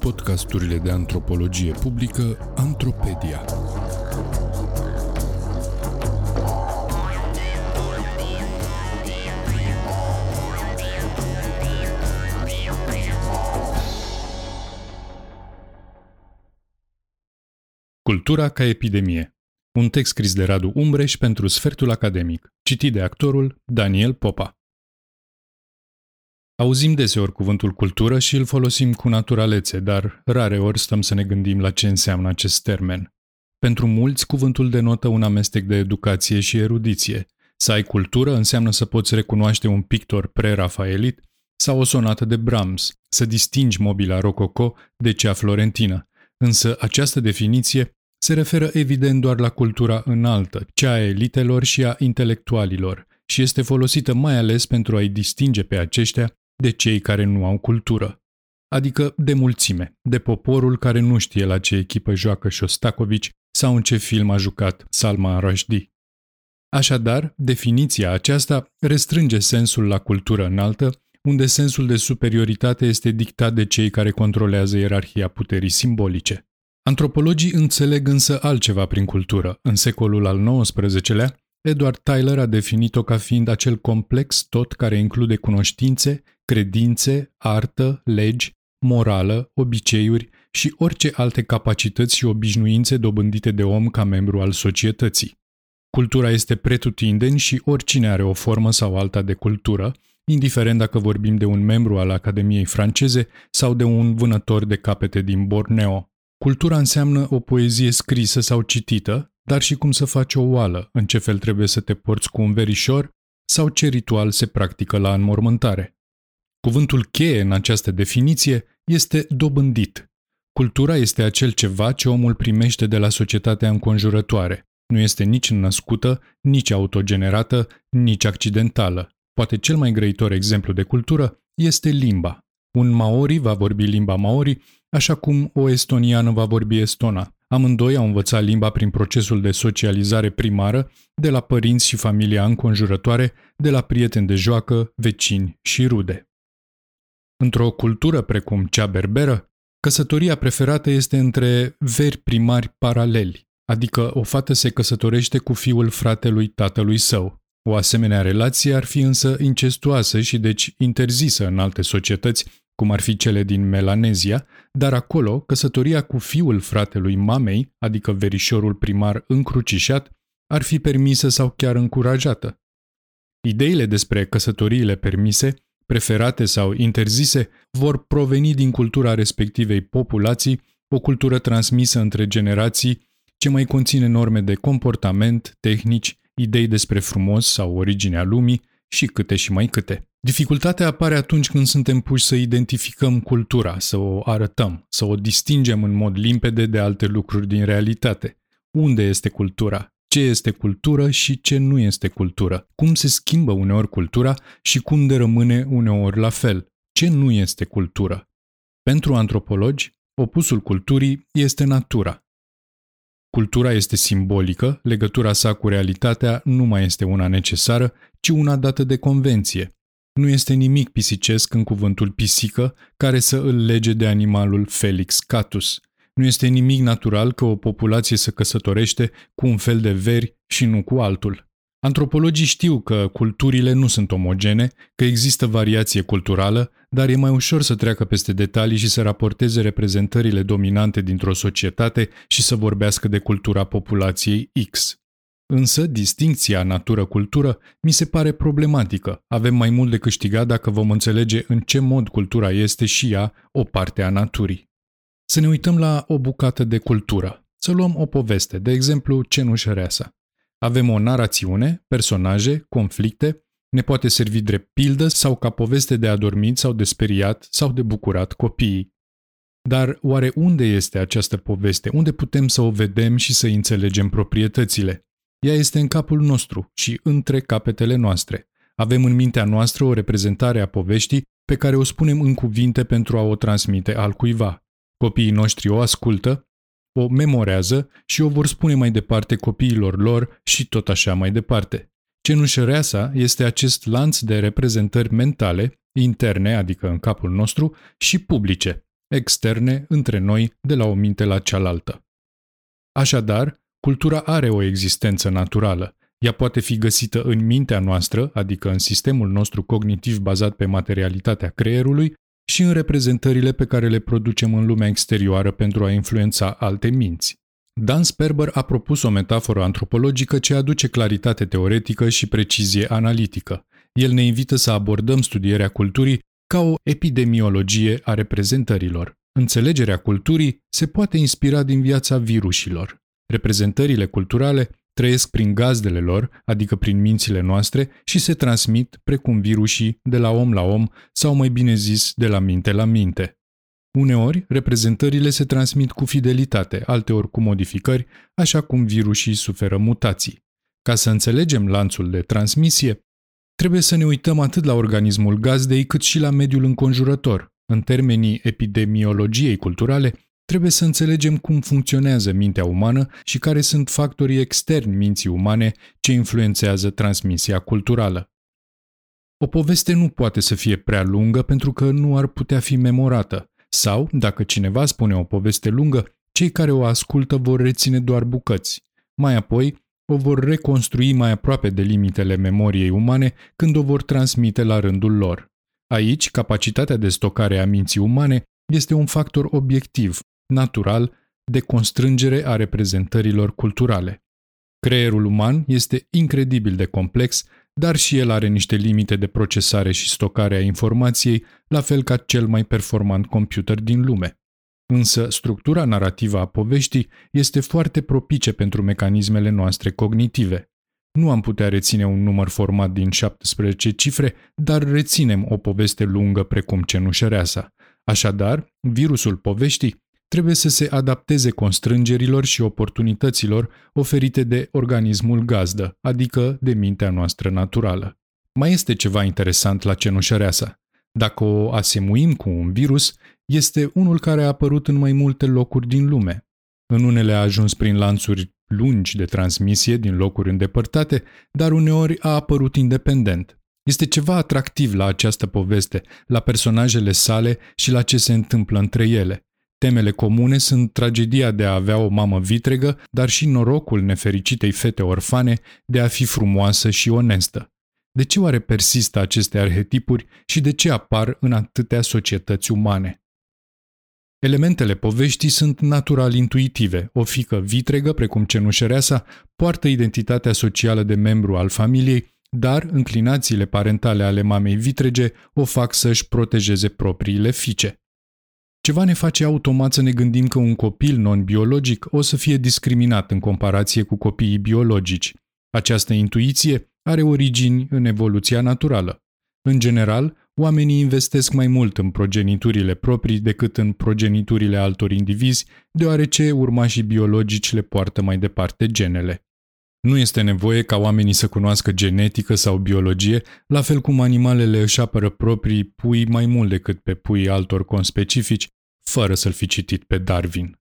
Podcasturile de antropologie publică Antropedia. Cultura ca epidemie. Un text scris de Radu Umbreș pentru Sfertul Academic, citit de actorul Daniel Popa. Auzim deseori cuvântul cultură și îl folosim cu naturalețe, dar rare ori stăm să ne gândim la ce înseamnă acest termen. Pentru mulți, cuvântul denotă un amestec de educație și erudiție. Să ai cultură înseamnă să poți recunoaște un pictor pre-rafaelit sau o sonată de Brahms, să distingi mobila rococo de cea florentină. Însă această definiție se referă evident doar la cultura înaltă, cea a elitelor și a intelectualilor, și este folosită mai ales pentru a-i distinge pe aceștia de cei care nu au cultură. Adică de mulțime, de poporul care nu știe la ce echipă joacă Shostakovich sau în ce film a jucat Salman Rushdie. Așadar, definiția aceasta restrânge sensul la cultură înaltă, unde sensul de superioritate este dictat de cei care controlează ierarhia puterii simbolice. Antropologii înțeleg însă altceva prin cultură. În secolul al XIX-lea, Edward Tyler a definit-o ca fiind acel complex tot care include cunoștințe, credințe, artă, legi, morală, obiceiuri și orice alte capacități și obișnuințe dobândite de om ca membru al societății. Cultura este pretutindeni și oricine are o formă sau alta de cultură, indiferent dacă vorbim de un membru al Academiei franceze sau de un vânător de capete din Borneo. Cultura înseamnă o poezie scrisă sau citită, dar și cum să faci o oală, în ce fel trebuie să te porți cu un verișor sau ce ritual se practică la înmormântare. Cuvântul cheie în această definiție este dobândit. Cultura este acel ceva ce omul primește de la societatea înconjurătoare. Nu este nici născută, nici autogenerată, nici accidentală. Poate cel mai grăitor exemplu de cultură este limba. Un maori va vorbi limba maori, așa cum o estoniană va vorbi estona. Amândoi au învățat limba prin procesul de socializare primară de la părinți și familia înconjurătoare, de la prieteni de joacă, vecini și rude. Într-o cultură precum cea berberă, căsătoria preferată este între veri primari paraleli, adică o fată se căsătorește cu fiul fratelui tatălui său. O asemenea relație ar fi însă incestuoasă și deci interzisă în alte societăți, cum ar fi cele din Melanezia, dar acolo căsătoria cu fiul fratelui mamei, adică verișorul primar încrucișat, ar fi permisă sau chiar încurajată. Ideile despre căsătoriile permise, preferate sau interzise vor proveni din cultura respectivei populații, o cultură transmisă între generații ce mai conține norme de comportament, tehnici, idei despre frumos sau originea lumii și câte și mai câte. Dificultatea apare atunci când suntem puși să identificăm cultura, să o arătăm, să o distingem în mod limpede de alte lucruri din realitate. Unde este cultura? Ce este cultură și ce nu este cultură? Cum se schimbă uneori cultura și cum de rămâne uneori la fel? Ce nu este cultură? Pentru antropologi, opusul culturii este natura. Cultura este simbolică, legătura sa cu realitatea nu mai este una necesară, ci una dată de convenție, nu este nimic pisicesc în cuvântul pisică care să îl lege de animalul Felix catus. Nu este nimic natural că o populație să căsătorește cu un fel de veri și nu cu altul. Antropologii știu că culturile nu sunt omogene, că există variație culturală, dar e mai ușor să treacă peste detalii și să raporteze reprezentările dominante dintr-o societate și să vorbească de cultura populației X. Însă, distincția natură-cultură mi se pare problematică. Avem mai mult de câștigat dacă vom înțelege în ce mod cultura este și ea o parte a naturii. Să ne uităm la o bucată de cultură. Să luăm o poveste, de exemplu Cenușăreasa. Avem o narațiune, personaje, conflicte, ne poate servi drept pildă sau ca poveste de adormit sau de speriat sau de bucurat copiii. Dar oare unde este această poveste? Unde putem să o vedem și să înțelegem proprietățile? Ea este în capul nostru și între capetele noastre. Avem în mintea noastră o reprezentare a poveștii pe care o spunem în cuvinte pentru a o transmite al cuiva. Copiii noștri o ascultă, o memorează și o vor spune mai departe copiilor lor și tot așa mai departe. Cenușăreasa este acest lanț de reprezentări mentale, interne, adică în capul nostru, și publice, externe, între noi, de la o minte la cealaltă. Așadar, cultura are o existență naturală. Ea poate fi găsită în mintea noastră, adică în sistemul nostru cognitiv bazat pe materialitatea creierului, și în reprezentările pe care le producem în lumea exterioară pentru a influența alte minți. Dan Sperber a propus o metaforă antropologică ce aduce claritate teoretică și precizie analitică. El ne invită să abordăm studierea culturii ca o epidemiologie a reprezentărilor. Înțelegerea culturii se poate inspira din viața virusilor. Reprezentările culturale trăiesc prin gazdele lor, adică prin mințile noastre, și se transmit, precum virusii, de la om la om, sau mai bine zis, de la minte la minte. Uneori, reprezentările se transmit cu fidelitate, alteori cu modificări, așa cum virusii suferă mutații. Ca să înțelegem lanțul de transmisie, trebuie să ne uităm atât la organismul gazdei cât și la mediul înconjurător. În termenii epidemiologiei culturale, trebuie să înțelegem cum funcționează mintea umană și care sunt factorii externi minții umane ce influențează transmisia culturală. O poveste nu poate să fie prea lungă pentru că nu ar putea fi memorată, sau, dacă cineva spune o poveste lungă, cei care o ascultă vor reține doar bucăți. Mai apoi, o vor reconstrui mai aproape de limitele memoriei umane când o vor transmite la rândul lor. Aici, capacitatea de stocare a minții umane este un factor obiectiv, natural, de constrângere a reprezentărilor culturale. Creierul uman este incredibil de complex, dar și el are niște limite de procesare și stocare a informației, la fel ca cel mai performant computer din lume. Însă, structura narrativă a poveștii este foarte propice pentru mecanismele noastre cognitive. Nu am putea reține un număr format din 17 cifre, dar reținem o poveste lungă precum cenușăreasa. Așadar, virusul poveștii trebuie să se adapteze constrângerilor și oportunităților oferite de organismul gazdă, adică de mintea noastră naturală. Mai este ceva interesant la cenușăreasa. Dacă o asemuim cu un virus, este unul care a apărut în mai multe locuri din lume. În unele a ajuns prin lanțuri lungi de transmisie din locuri îndepărtate, dar uneori a apărut independent. Este ceva atractiv la această poveste, la personajele sale și la ce se întâmplă între ele. Temele comune sunt tragedia de a avea o mamă vitregă, dar și norocul nefericitei fete orfane de a fi frumoasă și onestă. De ce oare persistă aceste arhetipuri și de ce apar în atâtea societăți umane? Elementele poveștii sunt natural intuitive. O fică vitregă, precum cenușăreasa, poartă identitatea socială de membru al familiei, dar înclinațiile parentale ale mamei vitrege o fac să-și protejeze propriile fiice. Ceva ne face automat să ne gândim că un copil non-biologic o să fie discriminat în comparație cu copiii biologici. Această intuiție are origini în evoluția naturală. În general, oamenii investesc mai mult în progeniturile proprii decât în progeniturile altor indivizi, deoarece urmașii biologici le poartă mai departe genele. Nu este nevoie ca oamenii să cunoască genetică sau biologie, la fel cum animalele își apără proprii pui mai mult decât pe puii altor conspecifici, fără să-l fi citit pe Darwin.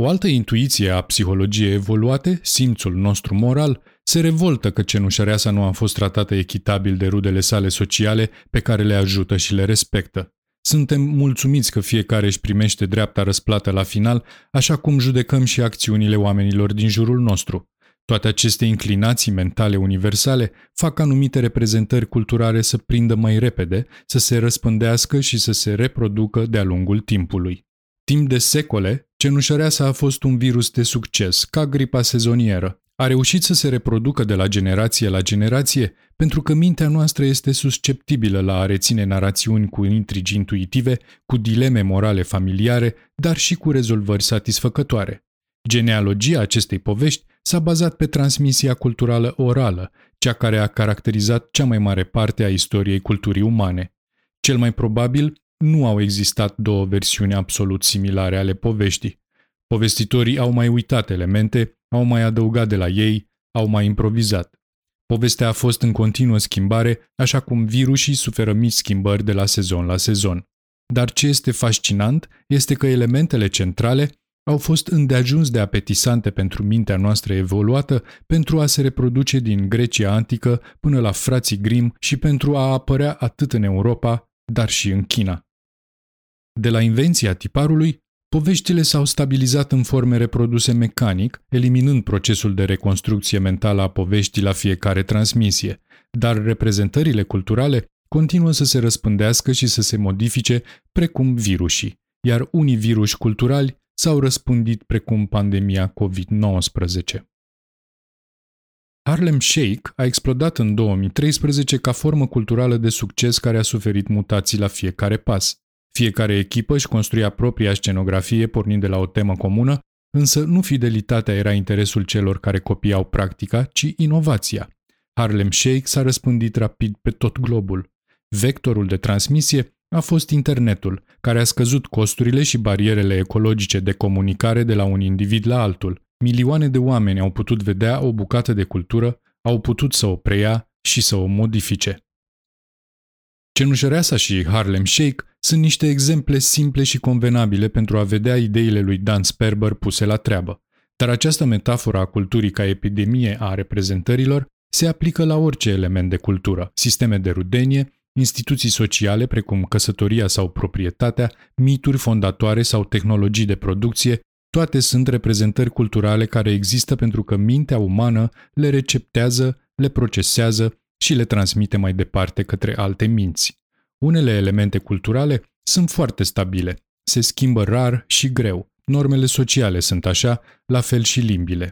O altă intuiție a psihologiei evoluate, simțul nostru moral, se revoltă că cenușăreasa nu a fost tratată echitabil de rudele sale sociale pe care le ajută și le respectă. Suntem mulțumiți că fiecare își primește dreapta răsplată la final, așa cum judecăm și acțiunile oamenilor din jurul nostru. Toate aceste inclinații mentale universale fac anumite reprezentări culturale să prindă mai repede, să se răspândească și să se reproducă de-a lungul timpului. Timp de secole, cenușăreasa a fost un virus de succes, ca gripa sezonieră. A reușit să se reproducă de la generație la generație pentru că mintea noastră este susceptibilă la a reține narațiuni cu intrigi intuitive, cu dileme morale familiare, dar și cu rezolvări satisfăcătoare. Genealogia acestei povești s-a bazat pe transmisia culturală orală, cea care a caracterizat cea mai mare parte a istoriei culturii umane. Cel mai probabil, nu au existat două versiuni absolut similare ale poveștii. Povestitorii au mai uitat elemente, au mai adăugat de la ei, au mai improvizat. Povestea a fost în continuă schimbare, așa cum virusii suferă mici schimbări de la sezon la sezon. Dar ce este fascinant este că elementele centrale au fost îndeajuns de apetisante pentru mintea noastră evoluată pentru a se reproduce din Grecia antică până la frații Grim și pentru a apărea atât în Europa, dar și în China. De la invenția tiparului, poveștile s-au stabilizat în forme reproduse mecanic, eliminând procesul de reconstrucție mentală a poveștii la fiecare transmisie, dar reprezentările culturale continuă să se răspândească și să se modifice precum virusii, iar unii viruși culturali s-au răspândit precum pandemia COVID-19. Harlem Shake a explodat în 2013 ca formă culturală de succes care a suferit mutații la fiecare pas. Fiecare echipă își construia propria scenografie pornind de la o temă comună, însă nu fidelitatea era interesul celor care copiau practica, ci inovația. Harlem Shake s-a răspândit rapid pe tot globul. Vectorul de transmisie a fost internetul, care a scăzut costurile și barierele ecologice de comunicare de la un individ la altul. Milioane de oameni au putut vedea o bucată de cultură, au putut să o preia și să o modifice. Cenușăreasa și Harlem Shake sunt niște exemple simple și convenabile pentru a vedea ideile lui Dan Sperber puse la treabă. Dar această metaforă a culturii ca epidemie a reprezentărilor se aplică la orice element de cultură, sisteme de rudenie, instituții sociale precum căsătoria sau proprietatea, mituri fondatoare sau tehnologii de producție, toate sunt reprezentări culturale care există pentru că mintea umană le receptează, le procesează și le transmite mai departe către alte minți. Unele elemente culturale sunt foarte stabile, se schimbă rar și greu. Normele sociale sunt așa, la fel și limbile.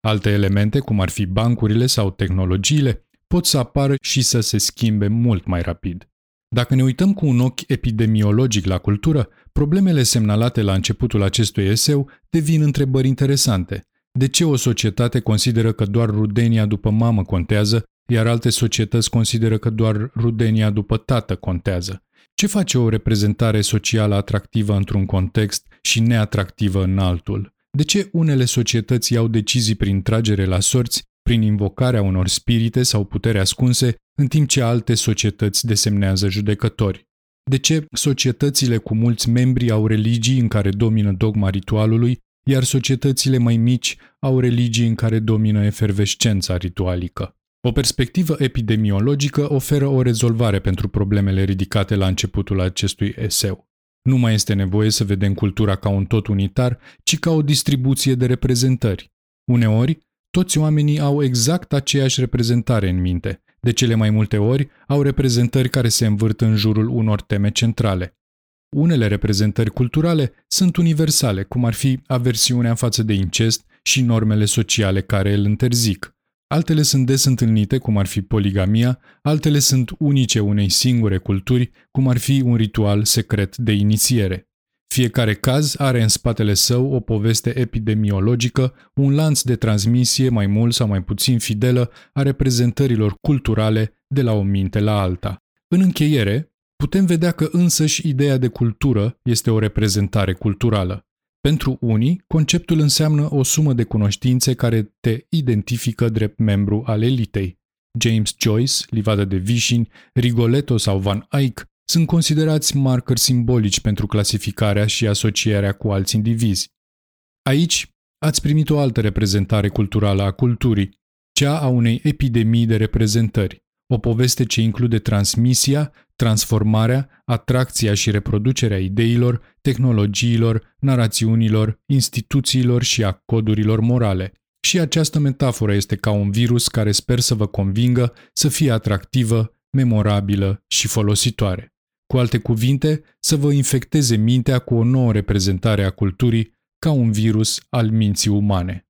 Alte elemente, cum ar fi bancurile sau tehnologiile, pot să apară și să se schimbe mult mai rapid. Dacă ne uităm cu un ochi epidemiologic la cultură, problemele semnalate la începutul acestui eseu devin întrebări interesante. De ce o societate consideră că doar rudenia după mamă contează, iar alte societăți consideră că doar rudenia după tată contează? Ce face o reprezentare socială atractivă într-un context și neatractivă în altul? De ce unele societăți iau decizii prin tragere la sorți prin invocarea unor spirite sau putere ascunse, în timp ce alte societăți desemnează judecători. De ce societățile cu mulți membri au religii în care domină dogma ritualului, iar societățile mai mici au religii în care domină efervescența ritualică? O perspectivă epidemiologică oferă o rezolvare pentru problemele ridicate la începutul acestui eseu. Nu mai este nevoie să vedem cultura ca un tot unitar, ci ca o distribuție de reprezentări. Uneori, toți oamenii au exact aceeași reprezentare în minte. De cele mai multe ori, au reprezentări care se învârt în jurul unor teme centrale. Unele reprezentări culturale sunt universale, cum ar fi aversiunea față de incest și normele sociale care îl interzic. Altele sunt des întâlnite, cum ar fi poligamia, altele sunt unice unei singure culturi, cum ar fi un ritual secret de inițiere. Fiecare caz are în spatele său o poveste epidemiologică, un lanț de transmisie mai mult sau mai puțin fidelă a reprezentărilor culturale de la o minte la alta. În încheiere, putem vedea că însăși ideea de cultură este o reprezentare culturală. Pentru unii, conceptul înseamnă o sumă de cunoștințe care te identifică drept membru al elitei. James Joyce, Livada de Vișini, Rigoletto sau Van Eyck sunt considerați marcări simbolici pentru clasificarea și asocierea cu alți indivizi. Aici ați primit o altă reprezentare culturală a culturii, cea a unei epidemii de reprezentări, o poveste ce include transmisia, transformarea, atracția și reproducerea ideilor, tehnologiilor, narațiunilor, instituțiilor și a codurilor morale. Și această metaforă este ca un virus care sper să vă convingă să fie atractivă, memorabilă și folositoare. Cu alte cuvinte, să vă infecteze mintea cu o nouă reprezentare a culturii ca un virus al minții umane.